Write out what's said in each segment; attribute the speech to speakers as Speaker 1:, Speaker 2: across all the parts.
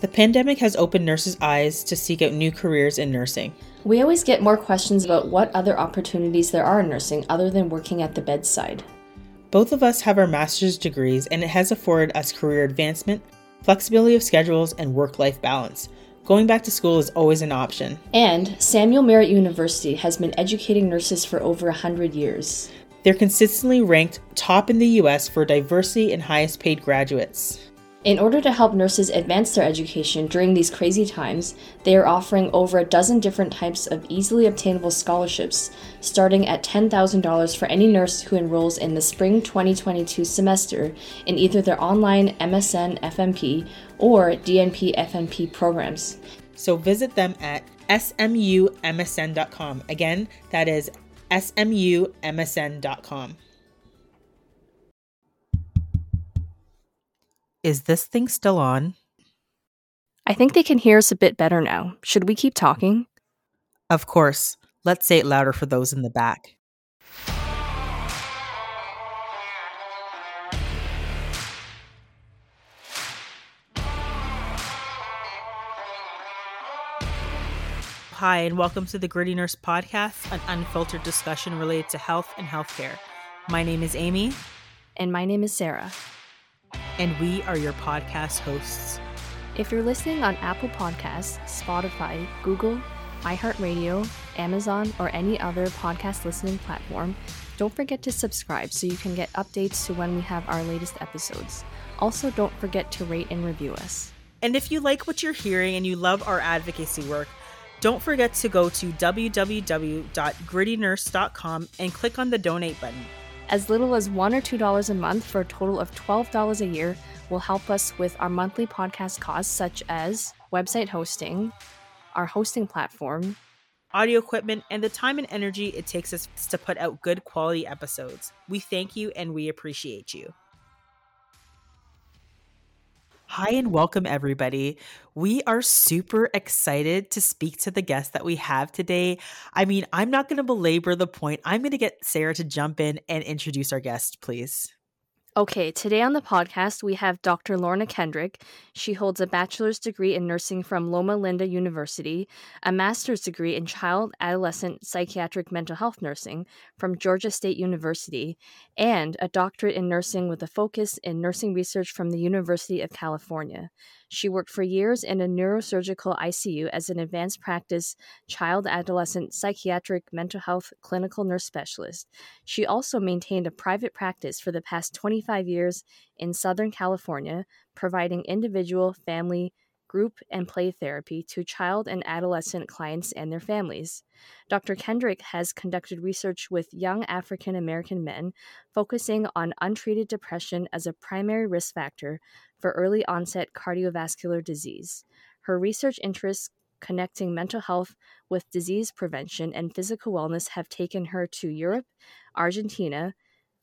Speaker 1: The pandemic has opened nurses' eyes to seek out new careers in nursing.
Speaker 2: We always get more questions about what other opportunities there are in nursing other than working at the bedside.
Speaker 1: Both of us have our master's degrees, and it has afforded us career advancement, flexibility of schedules, and work life balance. Going back to school is always an option.
Speaker 2: And Samuel Merritt University has been educating nurses for over 100 years.
Speaker 1: They're consistently ranked top in the US for diversity and highest paid graduates.
Speaker 2: In order to help nurses advance their education during these crazy times, they are offering over a dozen different types of easily obtainable scholarships, starting at $10,000 for any nurse who enrolls in the spring 2022 semester in either their online MSN FNP or DNP FNP programs.
Speaker 1: So visit them at smumsn.com. Again, that is smumsn.com. Is this thing still on?
Speaker 2: I think they can hear us a bit better now. Should we keep talking?
Speaker 1: Of course. Let's say it louder for those in the back. Hi, and welcome to the Gritty Nurse Podcast, an unfiltered discussion related to health and healthcare. My name is Amie.
Speaker 2: And my name is Sara.
Speaker 1: And we are your podcast hosts.
Speaker 2: If you're listening on Apple Podcasts, Spotify, Google, iHeartRadio, Amazon, or any other podcast listening platform, don't forget to subscribe so you can get updates to when we have our latest episodes. Also, don't forget to rate and review us.
Speaker 1: And if you like what you're hearing and you love our advocacy work, don't forget to go to www.grittynurse.com and click on the donate button.
Speaker 2: As little as $1 or $2 a month for a total of $12 a year will help us with our monthly podcast costs, such as website hosting, our hosting platform,
Speaker 1: audio equipment, and the time and energy it takes us to put out good quality episodes. We thank you and we appreciate you. Hi, and welcome everybody. We are super excited to speak to the guest that we have today. I mean, I'm not going to belabor the point. I'm going to get Sara to jump in and introduce our guest, please.
Speaker 2: Okay, today on the podcast, we have Dr. Lorna Kendrick. She holds a bachelor's degree in nursing from Loma Linda University, a master's degree in child adolescent psychiatric mental health nursing from Georgia State University, and a doctorate in nursing with a focus in nursing research from the University of California. She worked for years in a neurosurgical ICU as an advanced practice child adolescent psychiatric mental health clinical nurse specialist. She also maintained a private practice for the past 25 years in Southern California, providing individual, family, group, and play therapy to child and adolescent clients and their families. Dr. Kendrick has conducted research with young African American men, focusing on untreated depression as a primary risk factor for early onset cardiovascular disease. Her research interests connecting mental health with disease prevention and physical wellness have taken her to Europe, Argentina,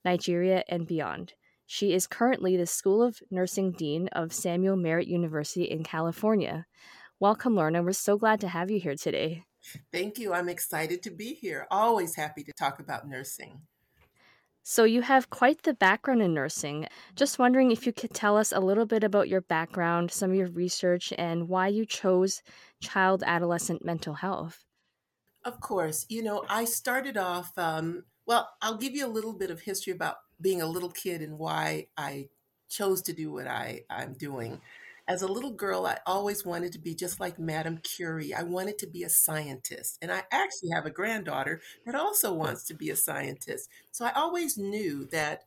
Speaker 2: Nigeria, and beyond. She is currently the School of Nursing Dean of Samuel Merritt University in California. Welcome, Lorna. We're so glad to have you here today.
Speaker 3: Thank you. I'm excited to be here. Always happy to talk about nursing.
Speaker 2: So, you have quite the background in nursing. Just wondering if you could tell us a little bit about your background, some of your research, and why you chose child adolescent mental health.
Speaker 3: Of course. You know, I started off, um, well, I'll give you a little bit of history about being a little kid and why I chose to do what I, I'm doing. As a little girl, I always wanted to be just like Madame Curie. I wanted to be a scientist. And I actually have a granddaughter that also wants to be a scientist. So I always knew that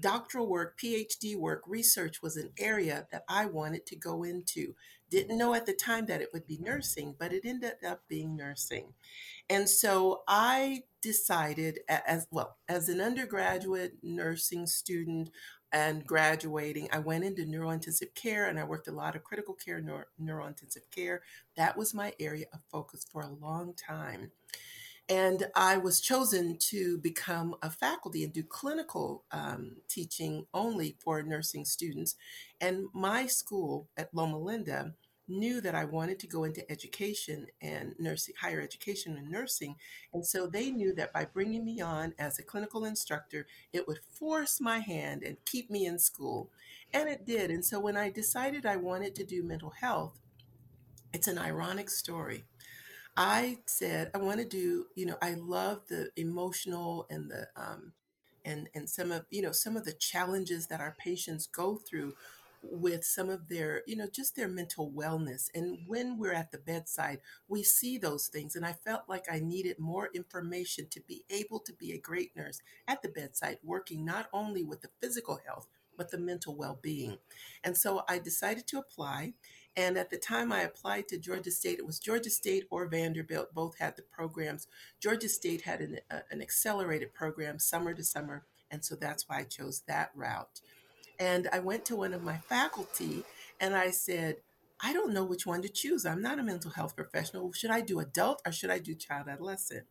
Speaker 3: doctoral work, PhD work, research was an area that I wanted to go into. Didn't know at the time that it would be nursing, but it ended up being nursing. And so I decided as well as an undergraduate nursing student and graduating i went into neurointensive care and i worked a lot of critical care neuro, neurointensive care. That was my area of focus for a long time. And i was chosen to become a faculty and do clinical um, teaching only for nursing students. And my school at loma linda knew that I wanted to go into education and nursing, higher education and nursing. And so they knew that by bringing me on as a clinical instructor, it would force my hand and keep me in school. And it did. And so when I decided I wanted to do mental health, it's an ironic story. I said I want to do, you know, I love the emotional and the um, and and some of you know some of the challenges that our patients go through with some of their you know just their mental wellness and when we're at the bedside we see those things and i felt like i needed more information to be able to be a great nurse at the bedside working not only with the physical health but the mental well-being and so i decided to apply and at the time I applied to Georgia State, it was Georgia State or Vanderbilt. Both had the programs. Georgia State had an, uh, an accelerated program, summer to summer. And so that's why I chose that route. And I went to one of my faculty and I said, I don't know which one to choose. I'm not a mental health professional. Should I do adult or should I do child adolescent?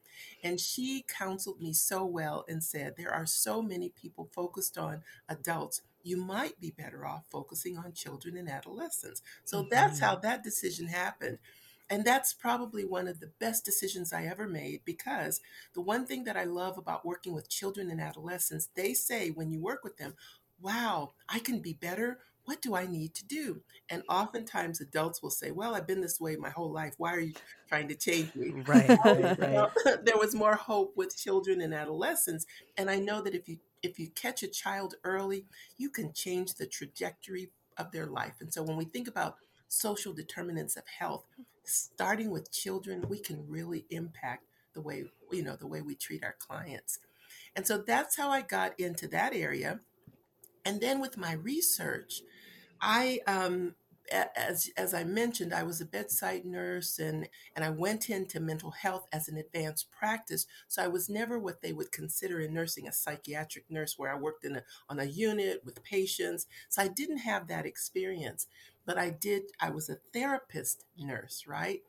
Speaker 3: And she counseled me so well and said, There are so many people focused on adults. You might be better off focusing on children and adolescents. So mm-hmm. that's how that decision happened. And that's probably one of the best decisions I ever made because the one thing that I love about working with children and adolescents, they say when you work with them, wow, I can be better what do I need to do? And oftentimes adults will say, well, I've been this way my whole life. Why are you trying to change me?
Speaker 1: Right. right, right.
Speaker 3: Uh, there was more hope with children and adolescents. And I know that if you if you catch a child early, you can change the trajectory of their life. And so when we think about social determinants of health, starting with children, we can really impact the way, you know, the way we treat our clients. And so that's how I got into that area. And then with my research, I um, as as I mentioned, I was a bedside nurse and and I went into mental health as an advanced practice. So I was never what they would consider in nursing a psychiatric nurse, where I worked in a on a unit with patients. So I didn't have that experience, but I did. I was a therapist nurse, right?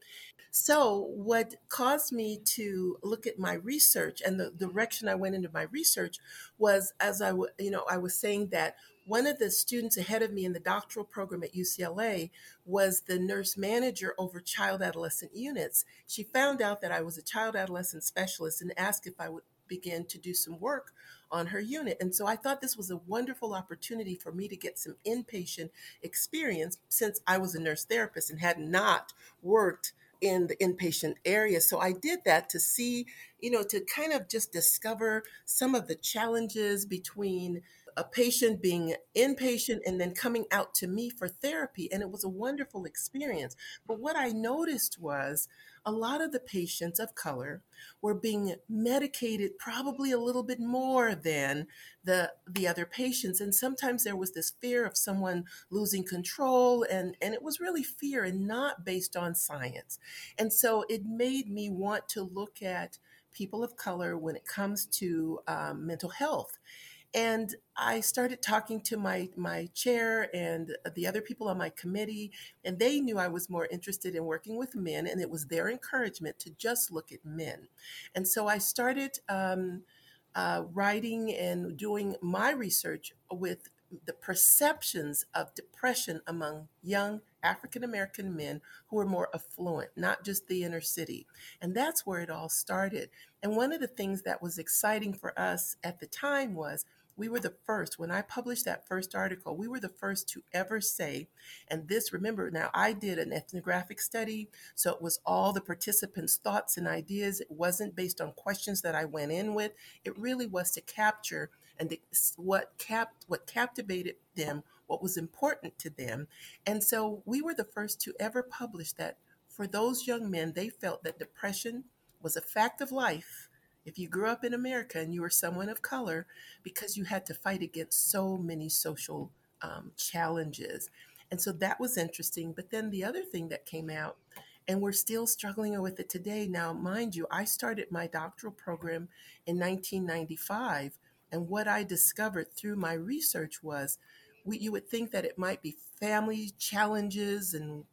Speaker 3: So, what caused me to look at my research and the direction I went into my research was as I, you know, I was saying that one of the students ahead of me in the doctoral program at UCLA was the nurse manager over child adolescent units. She found out that I was a child adolescent specialist and asked if I would begin to do some work on her unit. And so I thought this was a wonderful opportunity for me to get some inpatient experience since I was a nurse therapist and had not worked in the inpatient area. So I did that to see, you know, to kind of just discover some of the challenges between a patient being inpatient and then coming out to me for therapy. And it was a wonderful experience. But what I noticed was a lot of the patients of color were being medicated probably a little bit more than the the other patients. And sometimes there was this fear of someone losing control and and it was really fear and not based on science. And so it made me want to look at people of color when it comes to um, mental health and I started talking to my my chair and the other people on my committee, and they knew I was more interested in working with men, and it was their encouragement to just look at men. And so I started um, uh, writing and doing my research with the perceptions of depression among young African American men who are more affluent, not just the inner city. And that's where it all started. And one of the things that was exciting for us at the time was we were the first, when I published that first article, we were the first to ever say, and this, remember, now I did an ethnographic study, so it was all the participants' thoughts and ideas. It wasn't based on questions that I went in with. It really was to capture and what capt what captivated them, what was important to them. And so we were the first to ever publish that for those young men, they felt that depression was a fact of life if you grew up in America and you were someone of color, because you had to fight against so many social um, challenges. And so that was interesting. But then the other thing that came out, and we're still struggling with it today. Now, mind you, I started my doctoral program in 1995. And what I discovered through my research was we, you would think that it might be family challenges and,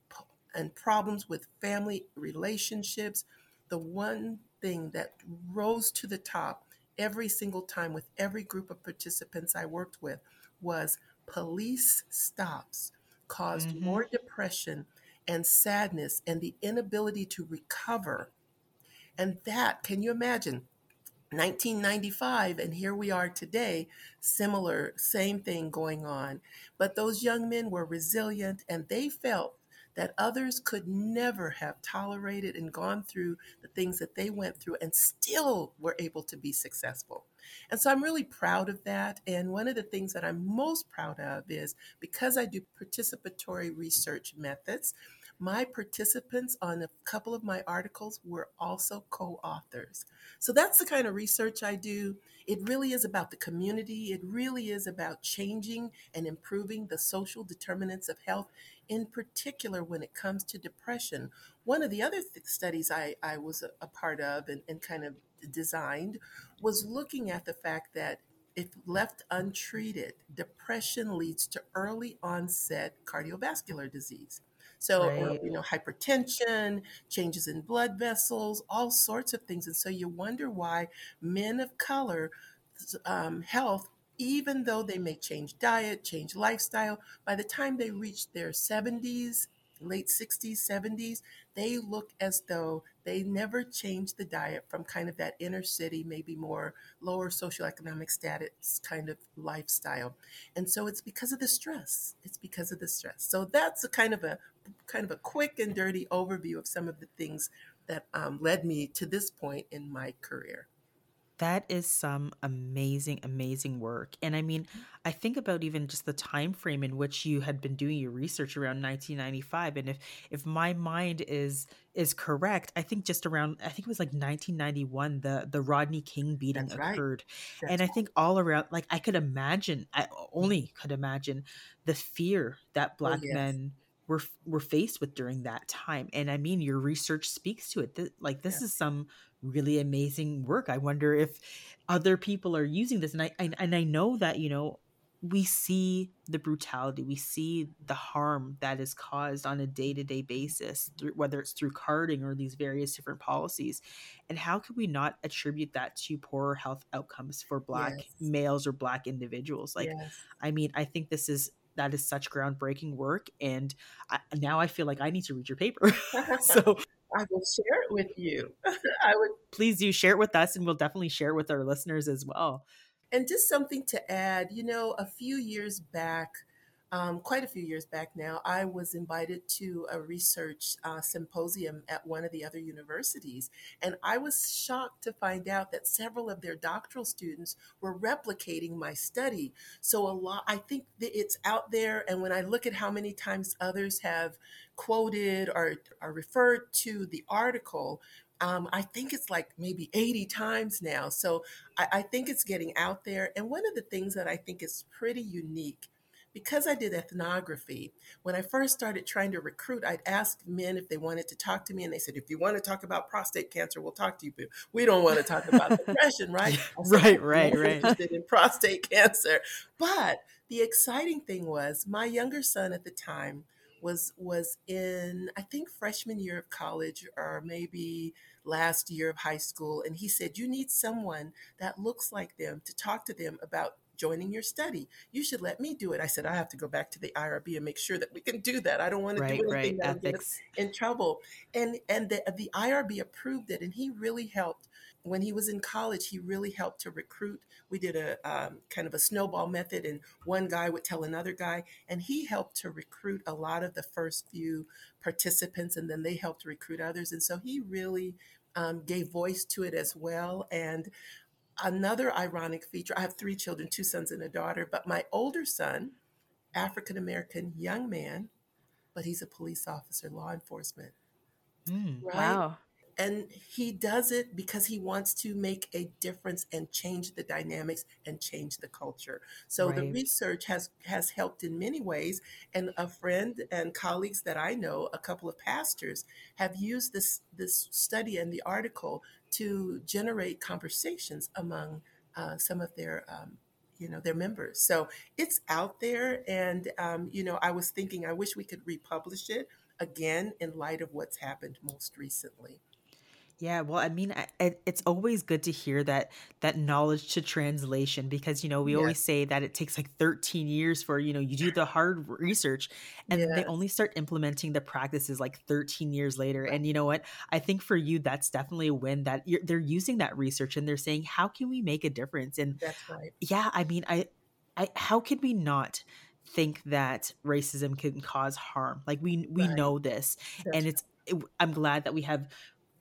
Speaker 3: and problems with family relationships. The one thing that rose to the top every single time with every group of participants I worked with was police stops caused mm-hmm. more depression and sadness and the inability to recover. And that, can you imagine? 1995 and here we are today similar same thing going on but those young men were resilient and they felt that others could never have tolerated and gone through the things that they went through and still were able to be successful. And so I'm really proud of that. And one of the things that I'm most proud of is because I do participatory research methods, my participants on a couple of my articles were also co authors. So that's the kind of research I do. It really is about the community, it really is about changing and improving the social determinants of health, in particular when it comes to depression. One of the other th- studies I, I was a, a part of and, and kind of designed was looking at the fact that if left untreated, depression leads to early onset cardiovascular disease. So, right. you know, hypertension, changes in blood vessels, all sorts of things. And so you wonder why men of color um, health, even though they may change diet, change lifestyle, by the time they reach their 70s, late 60s, 70s, they look as though they never changed the diet from kind of that inner city, maybe more lower socioeconomic status kind of lifestyle. And so it's because of the stress. It's because of the stress. So that's a kind of a kind of a quick and dirty overview of some of the things that um, led me to this point in my career.
Speaker 1: That is some amazing, amazing work. And I mean, I think about even just the time frame in which you had been doing your research around 1995. And if if my mind is is correct, I think just around I think it was like 1991 the the Rodney King beating That's occurred. Right. And I think all around like I could imagine, I hmm. only could imagine the fear that oh, black oh, yes. men were were faced with during that time and i mean your research speaks to it Th- like this yeah. is some really amazing work i wonder if other people are using this and I, I and i know that you know we see the brutality we see the harm that is caused on a day-to-day basis through, whether it's through carding or these various different policies and how can we not attribute that to poorer health outcomes for black yes. males or black individuals like yes. i mean i think this is that is such groundbreaking work and I, now i feel like i need to read your paper so
Speaker 3: i will share it with you. I would
Speaker 1: please do share it with us and we'll definitely share it with our listeners as well.
Speaker 3: And just something to add you know a few years back um, quite a few years back now, I was invited to a research uh, symposium at one of the other universities. And I was shocked to find out that several of their doctoral students were replicating my study. So, a lot, I think that it's out there. And when I look at how many times others have quoted or, or referred to the article, um, I think it's like maybe 80 times now. So I, I think it's getting out there. And one of the things that I think is pretty unique because I did ethnography, when I first started trying to recruit, I'd ask men if they wanted to talk to me, and they said, "If you want to talk about prostate cancer, we'll talk to you. But we don't want to talk about depression, right?"
Speaker 1: Said, right, right, right.
Speaker 3: Interested in prostate cancer, but the exciting thing was my younger son at the time was was in I think freshman year of college or maybe last year of high school and he said you need someone that looks like them to talk to them about joining your study. You should let me do it. I said, I have to go back to the IRB and make sure that we can do that. I don't want to right, do anything right. that get us in trouble. And and the, the IRB approved it, and he really helped. When he was in college, he really helped to recruit. We did a um, kind of a snowball method, and one guy would tell another guy, and he helped to recruit a lot of the first few participants, and then they helped recruit others. And so he really um, gave voice to it as well. And another ironic feature I have three children, two sons and a daughter, but my older son, African American young man, but he's a police officer, law enforcement.
Speaker 2: Mm, right? Wow.
Speaker 3: And he does it because he wants to make a difference and change the dynamics and change the culture. So right. the research has has helped in many ways. And a friend and colleagues that I know, a couple of pastors, have used this this study and the article to generate conversations among uh, some of their um, you know their members so it's out there and um, you know i was thinking i wish we could republish it again in light of what's happened most recently
Speaker 1: yeah, well, I mean, it's always good to hear that that knowledge to translation because you know we always say that it takes like 13 years for you know you do the hard research and then they only start implementing the practices like 13 years later. And you know what? I think for you that's definitely a win that you're, they're using that research and they're saying how can we make a difference? And
Speaker 3: That's right.
Speaker 1: yeah, I mean, I, I how could we not think that racism can cause harm. Like we we
Speaker 3: Right.
Speaker 1: know this,
Speaker 3: That's
Speaker 1: and it's. It, I'm glad that we have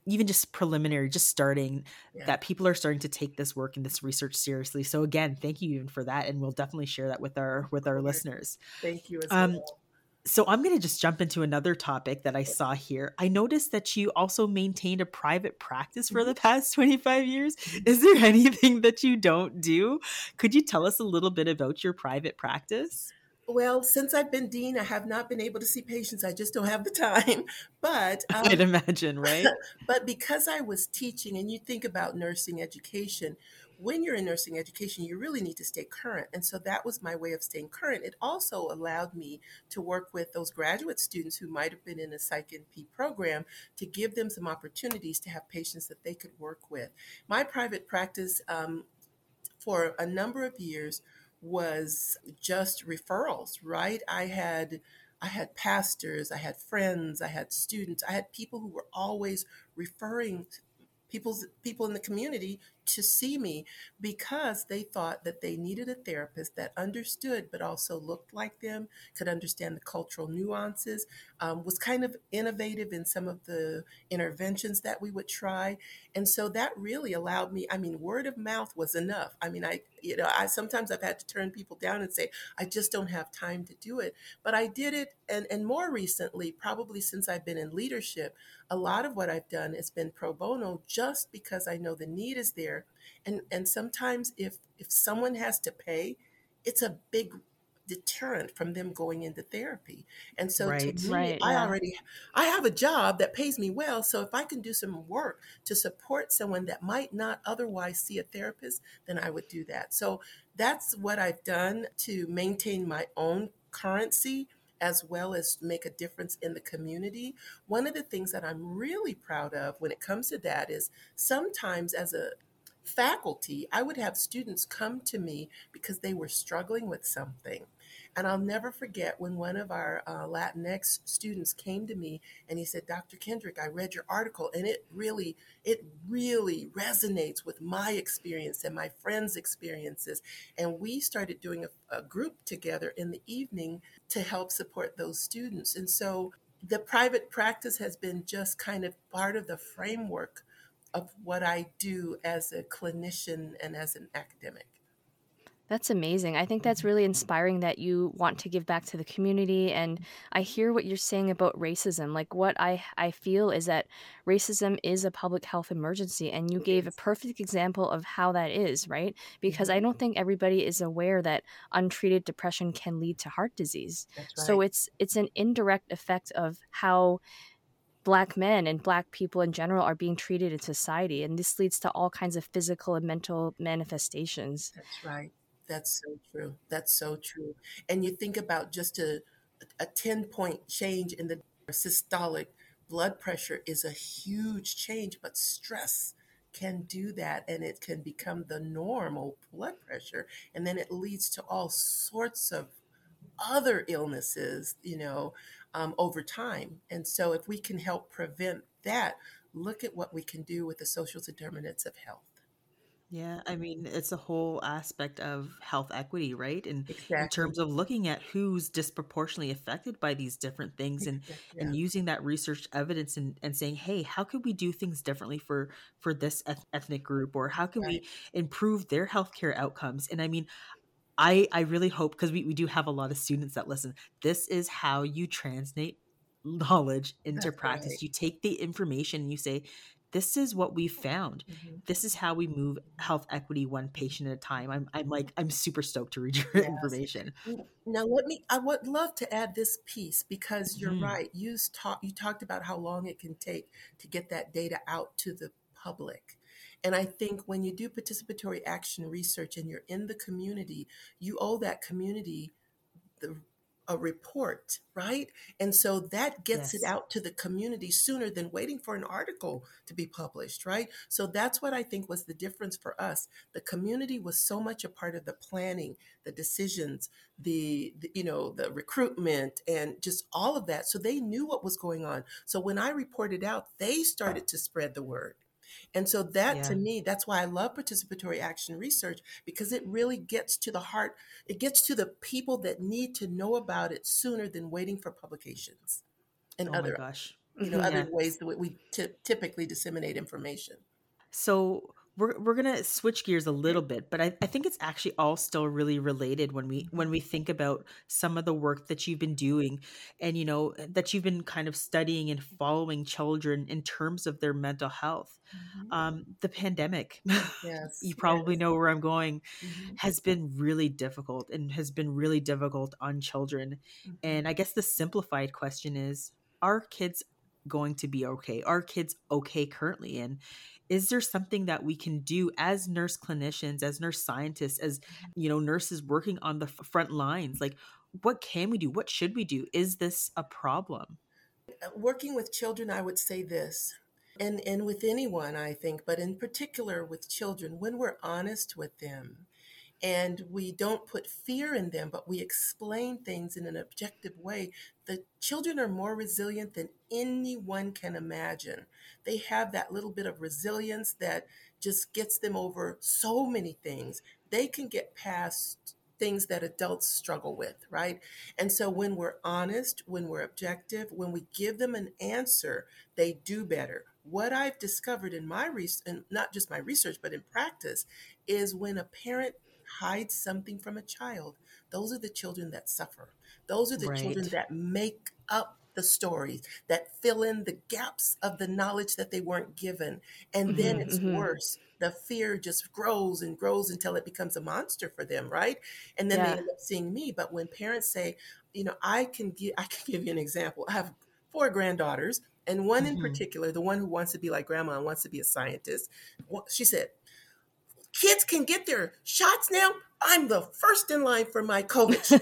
Speaker 1: even just preliminary, just starting
Speaker 3: Yeah.
Speaker 1: that people are starting to take this work and this research seriously. So again, thank you even for that, and we'll definitely share that with our with our listeners.
Speaker 3: Thank you as
Speaker 1: Um,
Speaker 3: well.
Speaker 1: So I'm going to just jump into another topic that I saw here. I noticed that you also maintained a private practice for the past 25 years. Is there anything that you don't do? Could you tell us a little bit about your private practice?
Speaker 3: Well, since I've been dean, I have not been able to see patients. I just don't have the time. But um,
Speaker 1: I'd imagine, right?
Speaker 3: but because I was teaching, and you think about nursing education, when you're in nursing education, you really need to stay current. And so that was my way of staying current. It also allowed me to work with those graduate students who might have been in a psych NP program to give them some opportunities to have patients that they could work with. My private practice um, for a number of years was just referrals, right? I had I had pastors, I had friends, I had students, I had people who were always referring people's people in the community to see me because they thought that they needed a therapist that understood but also looked like them could understand the cultural nuances um, was kind of innovative in some of the interventions that we would try and so that really allowed me i mean word of mouth was enough i mean i you know i sometimes i've had to turn people down and say i just don't have time to do it but i did it and and more recently probably since i've been in leadership a lot of what I've done has been pro bono just because I know the need is there. And and sometimes if if someone has to pay, it's a big deterrent from them going into therapy. And so
Speaker 1: Right.
Speaker 3: to me,
Speaker 2: Right,
Speaker 3: I
Speaker 2: yeah.
Speaker 3: already I have a job that pays me well. So if I can do some work to support someone that might not otherwise see a therapist, then I would do that. So that's what I've done to maintain my own currency as well as make a difference in the community. One of the things that I'm really proud of when it comes to that is sometimes as a faculty, I would have students come to me because they were struggling with something. And I'll never forget when one of our uh, Latinx students came to me and he said, Dr. Kendrick, I read your article and it really, it really resonates with my experience and my friends' experiences. And we started doing a, a group together in the evening to help support those students. And so the private practice has been just kind of part of the framework of what I do as a clinician and as an academic.
Speaker 2: That's amazing. I think that's really inspiring that you want to give back to the community and I hear what you're saying about racism. Like what I I feel is that racism is a public health emergency and you gave a perfect example of how that is, right? Because I
Speaker 3: Mhm.
Speaker 2: don't think everybody is aware that untreated depression can lead to heart disease.
Speaker 3: That's
Speaker 2: So it's it's an indirect effect of how black men and black people in general are being treated in society and this leads to all kinds of physical and mental manifestations.
Speaker 3: That's right. That's so true. That's so true. And you think about just a a 10 point change in the systolic blood pressure is a huge change, but stress can do that and it can become the normal blood pressure. And then it leads to all sorts of other illnesses, you know, um, over time. And so if we can help prevent that, look at what we can do with the social determinants of health.
Speaker 1: Yeah, I mean, it's a whole aspect of health equity, right? And in
Speaker 3: Exactly.
Speaker 1: terms of looking at who's disproportionately affected by these different things and
Speaker 3: Yeah.
Speaker 1: and using that research evidence and, and saying, hey, how could we do things differently for for this eth- ethnic group or how can
Speaker 3: Right.
Speaker 1: we improve their healthcare outcomes? And I mean, I I really hope because we, we do have a lot of students that listen, this is how you translate knowledge into
Speaker 3: That's
Speaker 1: practice.
Speaker 3: right.
Speaker 1: You take the information and you say, this is what we found
Speaker 3: Mhm.
Speaker 1: this is how we move health equity one patient at a time. I'm I'm like I'm super stoked to read your
Speaker 3: Yes.
Speaker 1: information.
Speaker 3: Now let me I would love to add this piece because you're
Speaker 1: Mhm.
Speaker 3: right. You talk you talked about how long it can take to get that data out to the public. And I think when you do participatory action research and you're in the community, you owe that community the a report, right? And so that gets it out to the community sooner than waiting for an article to be published, right? So that's what I think was the difference for us. The community was so much a part of the planning, the decisions, the, the you know, the recruitment and just all of that. So they knew what was going on. So when I reported out, they started to spread the word. And so that
Speaker 1: Yeah.
Speaker 3: to me, that's why I love participatory action research because it really gets to the heart. It gets to the people that need to know about it sooner than waiting for publications and
Speaker 1: Oh
Speaker 3: other,
Speaker 1: gosh.
Speaker 3: you know,
Speaker 2: Mhm.
Speaker 3: other ways that we ty- typically disseminate information.
Speaker 1: So we're we're gonna switch gears a little bit, but I, I think it's actually all still really related when we when we think about some of the work that you've been doing and you know that you've been kind of studying and following children in terms of their mental health. Um, the pandemic,
Speaker 3: Yes.
Speaker 1: you probably
Speaker 3: yes.
Speaker 1: know where I'm going,
Speaker 3: Mhm,
Speaker 1: has been really difficult and has been really difficult on children.
Speaker 3: mhm.
Speaker 1: And I guess the simplified question is Are kids going to be okay? Are kids okay currently? And is there something that we can do as nurse clinicians, as nurse scientists, as you know, nurses working on the front lines? Like, what can we do? What should we do? Is this a problem?
Speaker 3: Uh, working with children, I would say this, and, and with anyone, I think, but in particular with children, when we're honest with them and we don't put fear in them, but we explain things in an objective way, the children are more resilient than anyone can imagine. They have that little bit of resilience that just gets them over so many things. They can get past things that adults struggle with, right? And so when we're honest, when we're objective, when we give them an answer, they do better. What I've discovered in my research, and not just my research, but in practice, is when a parent hides something from a child, those are the children that suffer. Those are the children that make up the stories, that fill in the gaps of the knowledge that they weren't given. And then
Speaker 2: Mhm,
Speaker 3: it's
Speaker 2: mhm.
Speaker 3: worse. The fear just grows and grows until it becomes a monster for them, right? And then
Speaker 2: Yeah.
Speaker 3: they end up seeing me. But when parents say, you know, I can give I can give you an example. I have four granddaughters, and one in
Speaker 1: Mhm.
Speaker 3: particular, the one who wants to be like grandma and wants to be a scientist, she said, kids can get their shots now. I'm the first in line for my COVID.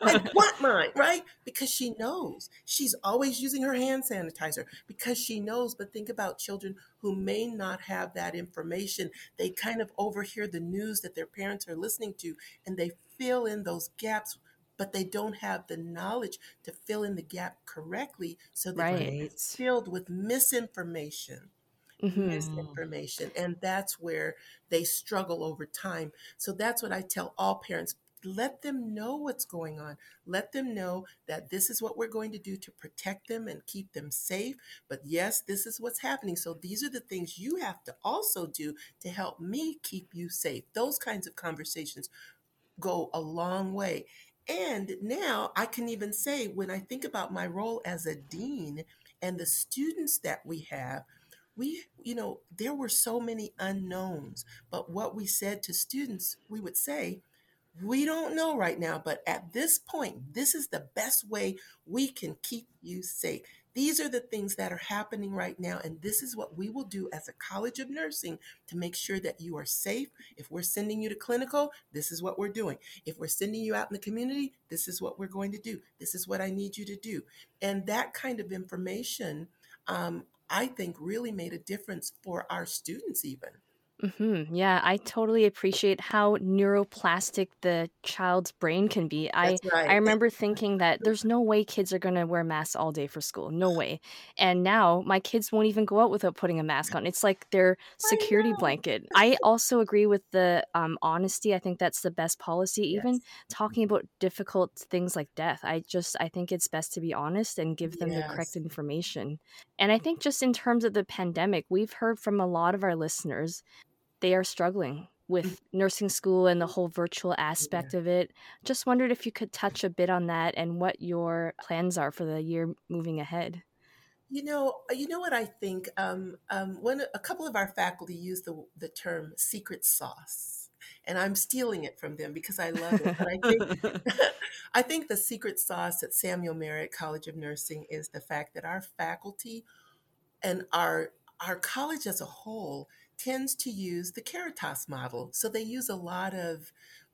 Speaker 3: I want mine, right? Because she knows. She's always using her hand sanitizer because she knows. But think about children who may not have that information. They kind of overhear the news that their parents are listening to and they fill in those gaps, but they don't have the knowledge to fill in the gap correctly. So they
Speaker 2: Right.
Speaker 3: get
Speaker 1: Right.
Speaker 3: filled with misinformation
Speaker 2: Mhm.
Speaker 3: misinformation. And that's where they struggle over time. So that's what I tell all parents. Let them know what's going on. Let them know that this is what we're going to do to protect them and keep them safe. But yes, this is what's happening. So these are the things you have to also do to help me keep you safe. Those kinds of conversations go a long way. And now I can even say, when I think about my role as a dean and the students that we have, we, you know, there were so many unknowns. But what we said to students, we would say, we don't know right now, but at this point, this is the best way we can keep you safe. These are the things that are happening right now, and this is what we will do as a College of Nursing to make sure that you are safe. If we're sending you to clinical, this is what we're doing. If we're sending you out in the community, this is what we're going to do. This is what I need you to do. And that kind of information, um, I think, really made a difference for our students, even.
Speaker 2: Hmm Yeah, I totally appreciate how neuroplastic the child's brain can be. I
Speaker 3: right.
Speaker 2: I remember thinking that there's no way kids are going to wear masks all day for school. No way. And now my kids won't even go out without putting a mask on. It's like their security
Speaker 3: know.
Speaker 2: blanket. I also agree with the um, honesty. I think that's the best policy. Even
Speaker 3: Yes.
Speaker 2: talking about difficult things like death, I just I think it's best to be honest and give them the correct information. And I think just in terms of the pandemic, we've heard from a lot of our listeners they are struggling with nursing school and the whole virtual aspect of it. Just wondered if you could touch a bit on that and what your plans are for the year moving ahead.
Speaker 3: You know, uh, you know what I think. Um, um, one, a couple of our faculty use the the term "secret sauce," and I'm stealing it from them because I love it. But I think, I think the secret sauce at Samuel Merritt College of Nursing is the fact that our faculty and our our college as a whole tends to use the Caritas model. So they use a lot of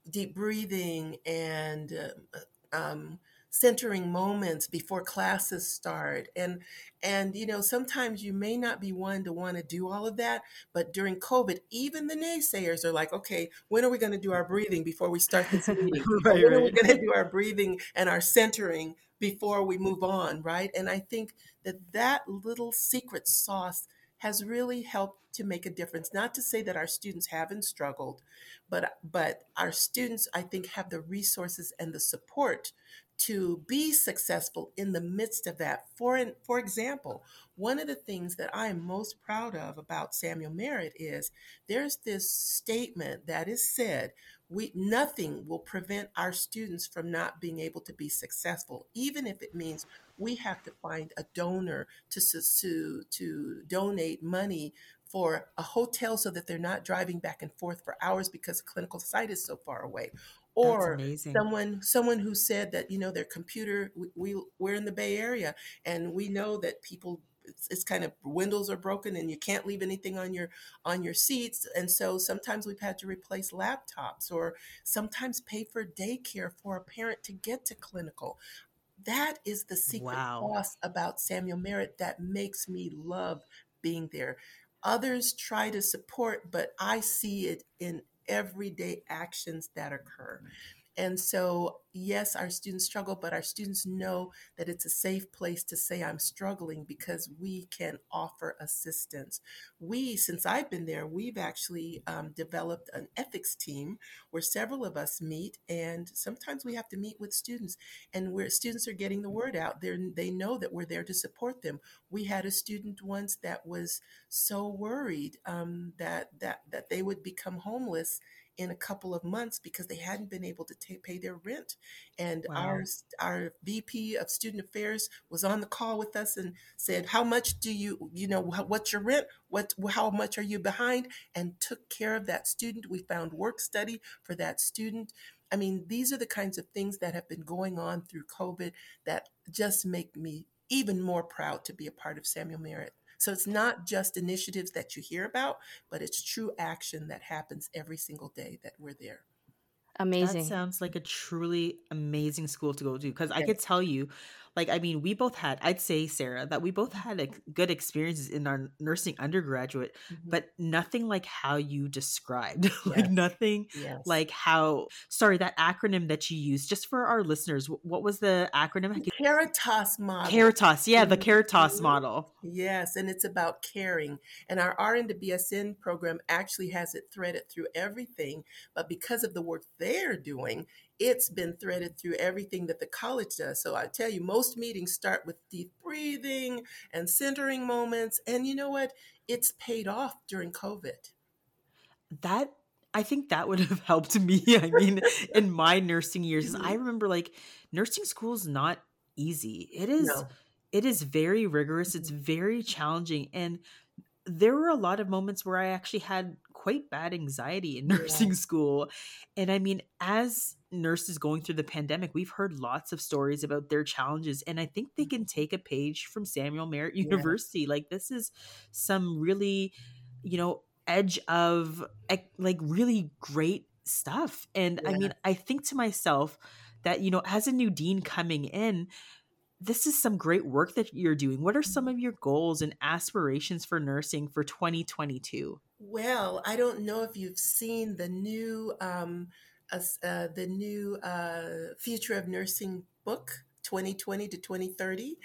Speaker 3: deep breathing and uh, um, centering moments before classes start. And and you know sometimes you may not be one to want to do all of that, but during COVID, even the naysayers are like, okay, when are we going to do our breathing before we start this meeting?
Speaker 1: Right,
Speaker 3: when are we going to do our breathing and our centering before we move on, right? And I think that that little secret sauce has really helped to make a difference. Not to say that our students haven't struggled, but but our students, I think, have the resources and the support to be successful in the midst of that. For for example, one of the things that I am most proud of about Samuel Merritt is there's this statement that is said we nothing will prevent our students from not being able to be successful even if it means we have to find a donor to to to donate money for a hotel so that they're not driving back and forth for hours because the clinical site is so far away. Or someone someone who said that you know their computer we, we we're in the bay area and we know that people it's, it's, kind of windows are broken and you can't leave anything on your on your seats and so sometimes we've had to replace laptops or sometimes pay for daycare for a parent to get to clinical. That is the secret wow. sauce about samuel merritt that makes me love being there. Others try to support but i see it in everyday actions that occur and so, yes, our students struggle, but our students know that it's a safe place to say, I'm struggling because we can offer assistance. We, since I've been there, we've actually um, developed an ethics team where several of us meet, and sometimes we have to meet with students, and where students are getting the word out. they they know that we're there to support them. We had a student once that was so worried um, that, that, that they would become homeless in a couple of months because they hadn't been able to t- pay their rent. And wow. our our VP of Student Affairs was on the call with us and said, "How much do you you know what's your rent? What how much are you behind?" And took care of that student. We found work study for that student. I mean, these are the kinds of things that have been going on through COVID that just make me even more proud to be a part of Samuel Merritt. So it's not just initiatives that you hear about, but it's true action that happens every single day that we're there.
Speaker 2: Amazing.
Speaker 1: That sounds like a truly amazing school to go to because yes. I could tell you, like, I mean, we both had, I'd say, Sara, that we both had a good experiences in our nursing undergraduate, mm-hmm. but nothing like how you described. Yes. like, nothing yes. like how, sorry, that acronym that you used, just for our listeners, what was the acronym?
Speaker 3: Caritas model.
Speaker 1: Caritas, yeah, the Caritas mm-hmm. model.
Speaker 3: Yes, and it's about caring. And our RN to BSN program actually has it threaded through everything, but because of the work they're doing, it's been threaded through everything that the college does. So I tell you, most meetings start with deep breathing and centering moments. And you know what? It's paid off during COVID.
Speaker 1: That I think that would have helped me. I mean, in my nursing years, I mm-hmm. remember like nursing school is not easy. It is no. it is very rigorous. It's mm-hmm. very challenging. And there were a lot of moments where I actually had quite bad anxiety in nursing yeah. school. And I mean, as nurses going through the pandemic, we've heard lots of stories about their challenges. And I think they can mm-hmm. take a page from Samuel Merritt University. Yeah. Like, this is some really, you know, edge of like really great stuff. And yeah. I mean, I think to myself that, you know, as a new dean coming in, this is some great work that you're doing. What are some of your goals and aspirations for nursing for 2022?
Speaker 3: Well, I don't know if you've seen the new um, uh, the new uh, Future of Nursing book, 2020 to 2030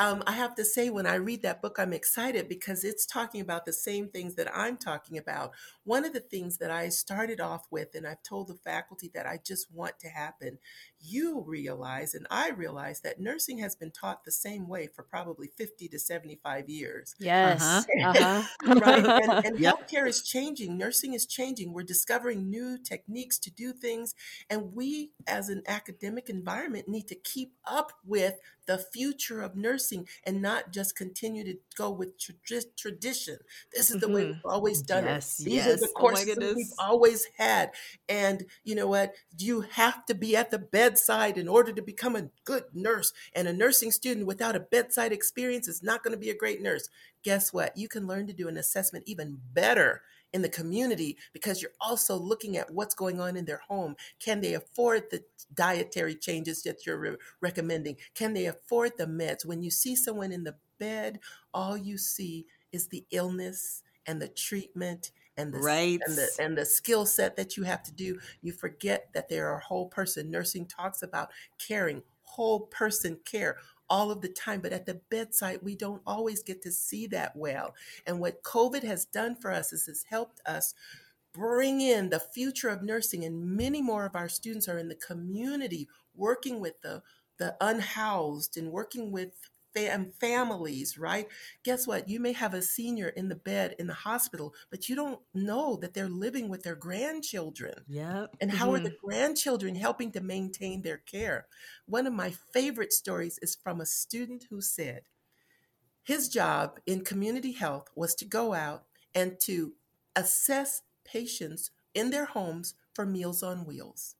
Speaker 3: um, I have to say, when I read that book, I'm excited because it's talking about the same things that I'm talking about. One of the things that I started off with, and I've told the faculty that I just want to happen, you realize, and I realize that nursing has been taught the same way for probably 50 to 75 years.
Speaker 2: Yes. Uh-huh. uh-huh.
Speaker 3: right. And, and yep. healthcare is changing, nursing is changing. We're discovering new techniques to do things. And we, as an academic environment, need to keep up with the future of nursing and not just continue to go with tra- tradition. This is the mm-hmm. way we've always done yes, it. These yes. are the oh courses oh we've always had. And you know what? You have to be at the bedside in order to become a good nurse. And a nursing student without a bedside experience is not going to be a great nurse. Guess what? You can learn to do an assessment even better in the community because you're also looking at what's going on in their home. Can they afford the dietary changes that you're re- recommending? Can they afford the meds? When you see someone in the bed, all you see is the illness and the treatment and the right. and the and the skill set that you have to do. You forget that there are whole person. Nursing talks about caring, whole person care all of the time, but at the bedside, we don't always get to see that well. And what COVID has done for us is it's helped us bring in the future of nursing, and many more of our students are in the community working with the the unhoused and working with fam- families, right? Guess what? You may have a senior in the bed in the hospital, but you don't know that they're living with their grandchildren.
Speaker 1: Yeah.
Speaker 3: And how mm-hmm. are the grandchildren helping to maintain their care? One of my favorite stories is from a student who said his job in community health was to go out and to assess patients in their homes for Meals on Wheels.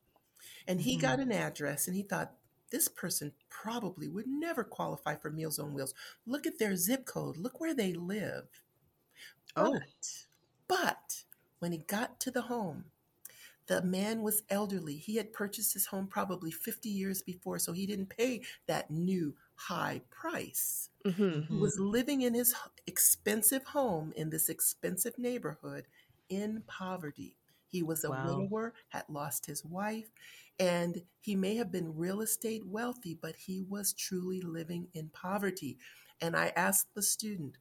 Speaker 3: And he mm-hmm. got an address and he thought, this person probably would never qualify for Meals on Wheels. Look at their zip code. Look where they live. Oh. But, but when he got to the home, the man was elderly. He had purchased his home probably 50 years before, so he didn't pay that new high price. Mm-hmm. He was living in his expensive home in this expensive neighborhood in poverty. He was a wow. widower, had lost his wife, and he may have been real estate wealthy, but he was truly living in poverty. And I asked the student,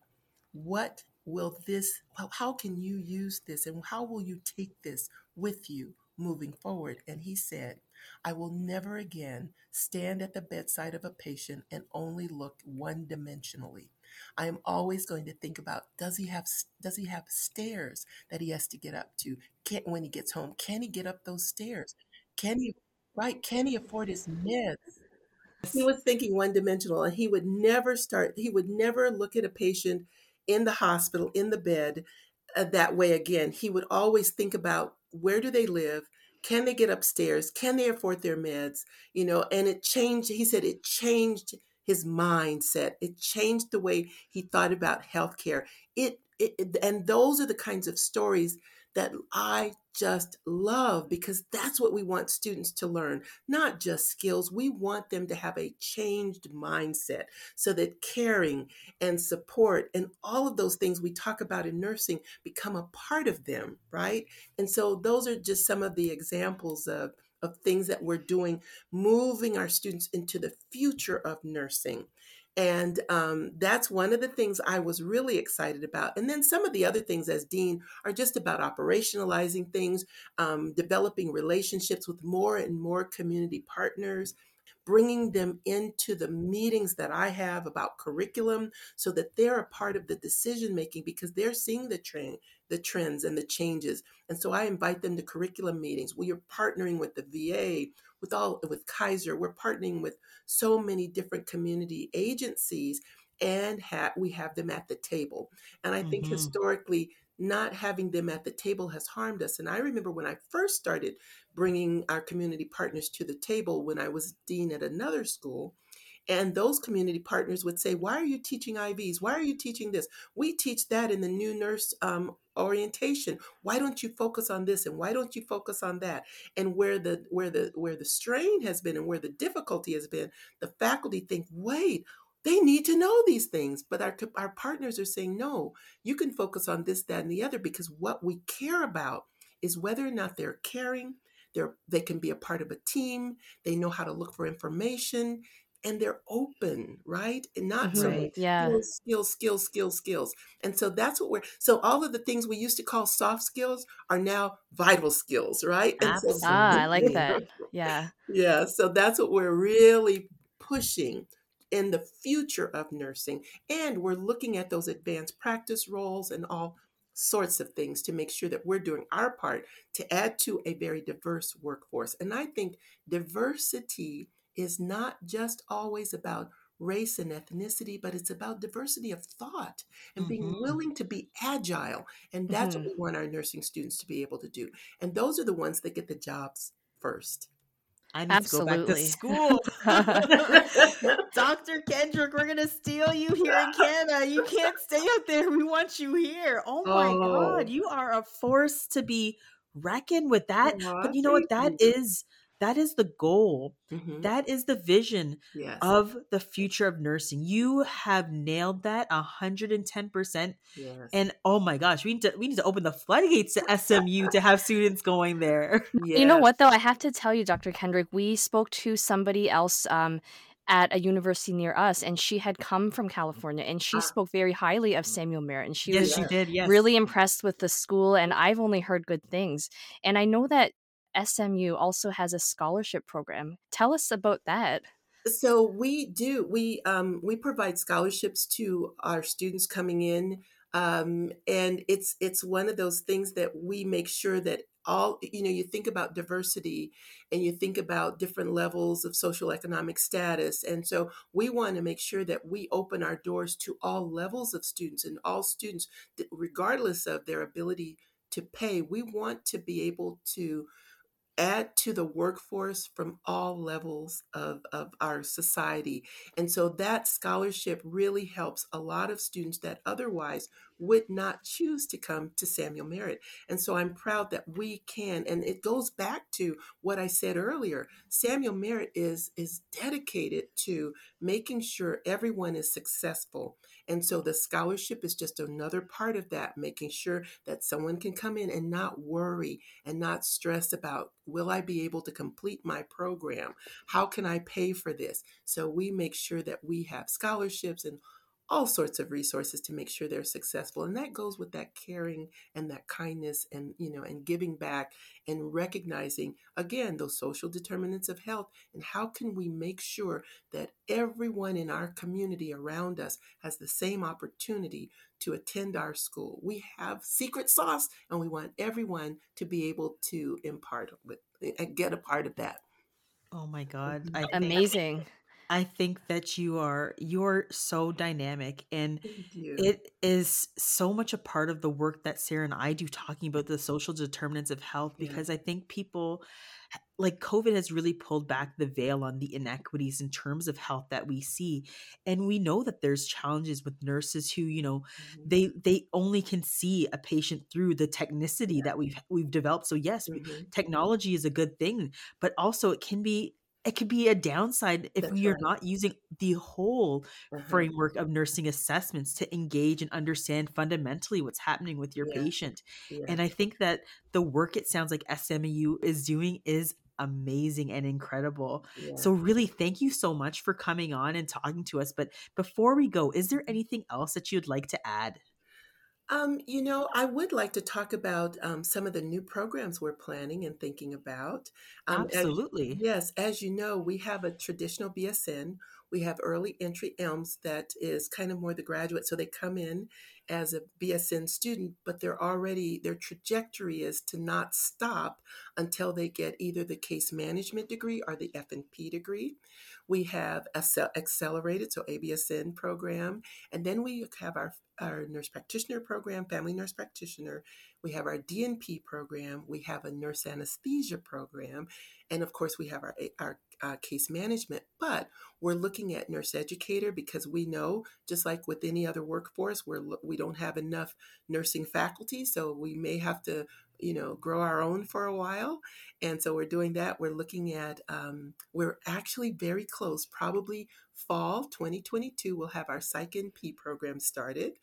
Speaker 3: what will this, how can you use this and how will you take this with you moving forward? And he said, I will never again stand at the bedside of a patient and only look one dimensionally. I am always going to think about does he have does he have stairs that he has to get up to? Can when he gets home, can he get up those stairs? Can he right? Can he afford his meds? He was thinking one dimensional and he would never start, he would never look at a patient in the hospital, in the bed uh, that way again. He would always think about where do they live? Can they get upstairs? Can they afford their meds? You know, and it changed, he said it changed his mindset. It changed the way he thought about healthcare. It, it and those are the kinds of stories that I just love because that's what we want students to learn, not just skills. We want them to have a changed mindset so that caring and support and all of those things we talk about in nursing become a part of them, right? And so those are just some of the examples of of things that we're doing, moving our students into the future of nursing. And um, that's one of the things I was really excited about. And then some of the other things as dean are just about operationalizing things, um, developing relationships with more and more community partners, bringing them into the meetings that I have about curriculum so that they're a part of the decision making because they're seeing the trend, the trends and the changes. And so I invite them to curriculum meetings. We are partnering with the VA, with all with Kaiser. We're partnering with so many different community agencies and ha- we have them at the table. And I mm-hmm. think historically not having them at the table has harmed us. And I remember when I first started bringing our community partners to the table when I was dean at another school. And those community partners would say, Why are you teaching IVs? Why are you teaching this? We teach that in the new nurse um, orientation. Why don't you focus on this and why don't you focus on that? And where the where the where the strain has been and where the difficulty has been, the faculty think, wait, they need to know these things. But our, our partners are saying, no, you can focus on this, that, and the other because what we care about is whether or not they're caring, they're, they can be a part of a team, they know how to look for information, and they're open, right? And not mm-hmm. so yeah. skills, skills, skills, skills, skills. And so that's what we're so all of the things we used to call soft skills are now vital skills, right? So,
Speaker 2: ah, I like that. Yeah.
Speaker 3: Yeah. So that's what we're really pushing in the future of nursing. And we're looking at those advanced practice roles and all sorts of things to make sure that we're doing our part to add to a very diverse workforce. And I think diversity is not just always about race and ethnicity, but it's about diversity of thought and mm-hmm. being willing to be agile. And that's mm-hmm. what we want our nursing students to be able to do. And those are the ones that get the jobs first.
Speaker 1: I need Absolutely. to go back to school. Dr. Kendrick, we're gonna steal you here in Canada. You can't stay out there. We want you here. Oh my oh. god, you are a force to be reckoned with that. Oh, but you know what? That you. is that is the goal. Mm-hmm. That is the vision yes. of the future of nursing. You have nailed that 110%. Yes. And oh my gosh, we need to we need to open the floodgates to SMU to have students going there.
Speaker 2: Yes. You know what though? I have to tell you, Dr. Kendrick, we spoke to somebody else um, at a university near us, and she had come from California, and she
Speaker 3: Ah.
Speaker 2: spoke very highly of Samuel Merritt, and she
Speaker 1: yes,
Speaker 2: was
Speaker 1: she did. Yes,
Speaker 2: really impressed with the school, and I've only heard good things. And I know that SMU also has a scholarship program. Tell us about that.
Speaker 3: So we do. We um, we provide scholarships to our students coming in, um, and it's it's one of those things that we make sure that all you know. You think about diversity, and you think about different levels of social economic status, and so we want to make sure that we open our doors to all levels of students and all students, regardless of their ability to pay. We want to be able to add to the workforce from all levels of, of our society. And so that scholarship really helps a lot of students that otherwise would not choose to come to Samuel Merritt. And so I'm proud that we can, and it goes back to what I said earlier. Samuel Merritt is, is dedicated to making sure everyone is successful. And so the scholarship is just another part of that, making sure that someone can come in and not worry and not stress about will I be able to complete my program? How can I pay for this? So we make sure that we have scholarships and all sorts of resources to make sure they're successful and that goes with that caring and that kindness and you know and giving back and recognizing again those social determinants of health and how can we make sure that everyone in our community around us has the same opportunity to attend our school we have secret sauce and we want everyone to be able to impart with and get a part of that
Speaker 1: Oh my god.
Speaker 3: Mhm.
Speaker 1: I think
Speaker 2: Amazing.
Speaker 1: I think that you are you're so dynamic and it is so much a part of the work that Sara and I do talking about the social determinants of health
Speaker 3: Yeah.
Speaker 1: because I think people like COVID has really pulled back the veil on the inequities in terms of health that we see and we know that there's challenges with nurses who you know
Speaker 3: Mhm.
Speaker 1: they they only can see a patient through the technicity
Speaker 3: Yeah.
Speaker 1: that we've we've developed so yes
Speaker 3: Mhm.
Speaker 1: technology is a good thing but also it can be it could be a downside if
Speaker 3: That's
Speaker 1: we are
Speaker 3: right.
Speaker 1: not using the whole
Speaker 3: Uh-huh.
Speaker 1: framework of nursing assessments to engage and understand fundamentally what's happening with your
Speaker 3: Yeah.
Speaker 1: patient.
Speaker 3: Yeah.
Speaker 1: And I think that the work it sounds like SMU is doing is amazing and incredible.
Speaker 3: Yeah.
Speaker 1: So really thank you so much for coming on and talking to us. But before we go, is there anything else that you'd like to add?
Speaker 3: Um, you know, I would like to talk about um, some of the new programs we're planning and thinking about. Um, as-
Speaker 1: Absolutely.
Speaker 3: yes, as you know, we have a traditional BSN. We have early entry ELMS that is kind of more the graduate. So they come in as a BSN student, but they're already, their trajectory is to not stop until they get either the case management degree or the FNP degree. We have accel- accelerated, so ABSN program, and then we have our our nurse practitioner program, family nurse practitioner. We have our DNP program. We have a nurse anesthesia program, and of course, we have our our uh, case management. But we're looking at nurse educator because we know, just like with any other workforce, we're we don't have enough nursing faculty, so we may have to you know grow our own for a while and so we're doing that we're looking at um, we're actually very close probably fall 2022 we'll have our psych np program started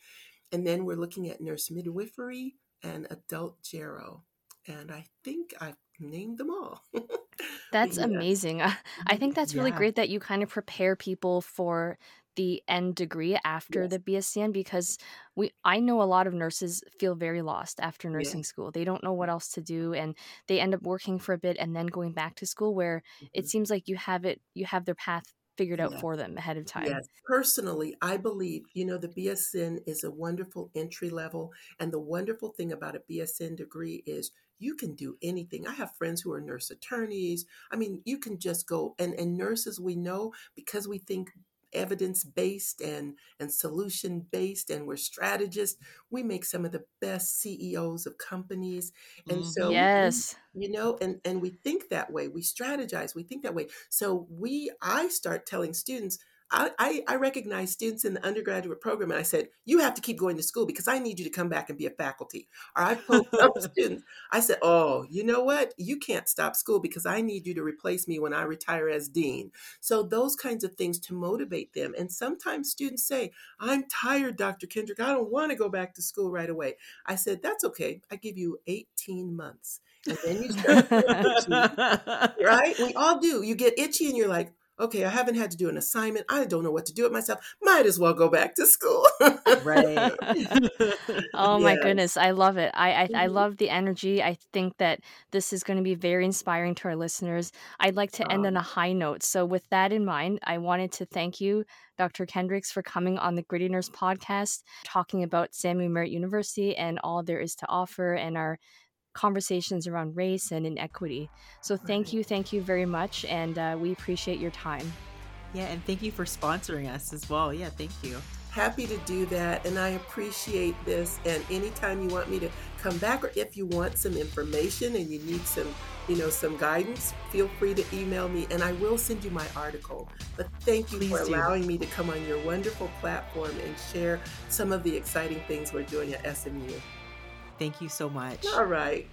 Speaker 3: and then we're looking at nurse midwifery and adult gero and i think i've named them all
Speaker 2: That's
Speaker 3: Yeah.
Speaker 2: amazing. I I think that's really
Speaker 1: Yeah.
Speaker 2: great that you kind of prepare people for the end degree after
Speaker 3: Yes.
Speaker 2: the BSN because we I know a lot of nurses feel very lost after
Speaker 3: Yeah.
Speaker 2: nursing school. They don't know what else to do and they end up working for a bit and then going back to school where it
Speaker 3: Mhm.
Speaker 2: seems like you have it you have their path figured out
Speaker 3: Yeah.
Speaker 2: for them ahead of time.
Speaker 3: Yes, personally, I believe, you know, the BSN is a wonderful entry level. And the wonderful thing about a BSN degree is you can do anything. I have friends who are nurse attorneys. I mean, you can just go and, and nurses we know because we think evidence based and and solution based and we're strategists. We make some of the best ceos of companies. And
Speaker 1: Mhm.
Speaker 3: so we-
Speaker 2: yes.
Speaker 3: you know and and we think that way. We strategize. We think that way. So we i start telling students I, I, I recognize students in the undergraduate program and I said, you have to keep going to school because I need you to come back and be a faculty. Or I told some students, I said, oh, you know what? You can't stop school because I need you to replace me when I retire as dean. So those kinds of things to motivate them. And sometimes students say, I'm tired, Dr. Kendrick. I don't want to go back to school right away. I said, that's okay. I give you 18 months. And then you start right? We all do. You get itchy and you're like, okay, I haven't had to do an assignment. I don't know what to do with myself. Might as well go back to school.
Speaker 1: right.
Speaker 2: oh my goodness, I love it. I, I I
Speaker 3: Mhm.
Speaker 2: love the energy. I think that this is going to be very inspiring to our listeners. I'd like to end on
Speaker 3: Um,
Speaker 2: a high note. So with that in mind, I wanted to thank you, Dr. Kendricks, for coming on the Gritty Nurse podcast, talking about Samuel Merritt University and all there is to offer and our conversations around race and inequity. So thank
Speaker 3: right.
Speaker 2: you, thank you very much, and uh, we appreciate your time.
Speaker 1: yeah, and thank you for sponsoring us as well. Yeah, thank you.
Speaker 3: Happy to do that, and I appreciate this. And anytime you want me to come back, or if you want some information and you need some, you know, some guidance, feel free to email me, and I will send you my article. But thank you for
Speaker 1: do.
Speaker 3: allowing me to come on your wonderful platform and share some of the exciting things we're doing at SMU.
Speaker 1: Thank you so much.
Speaker 3: All right.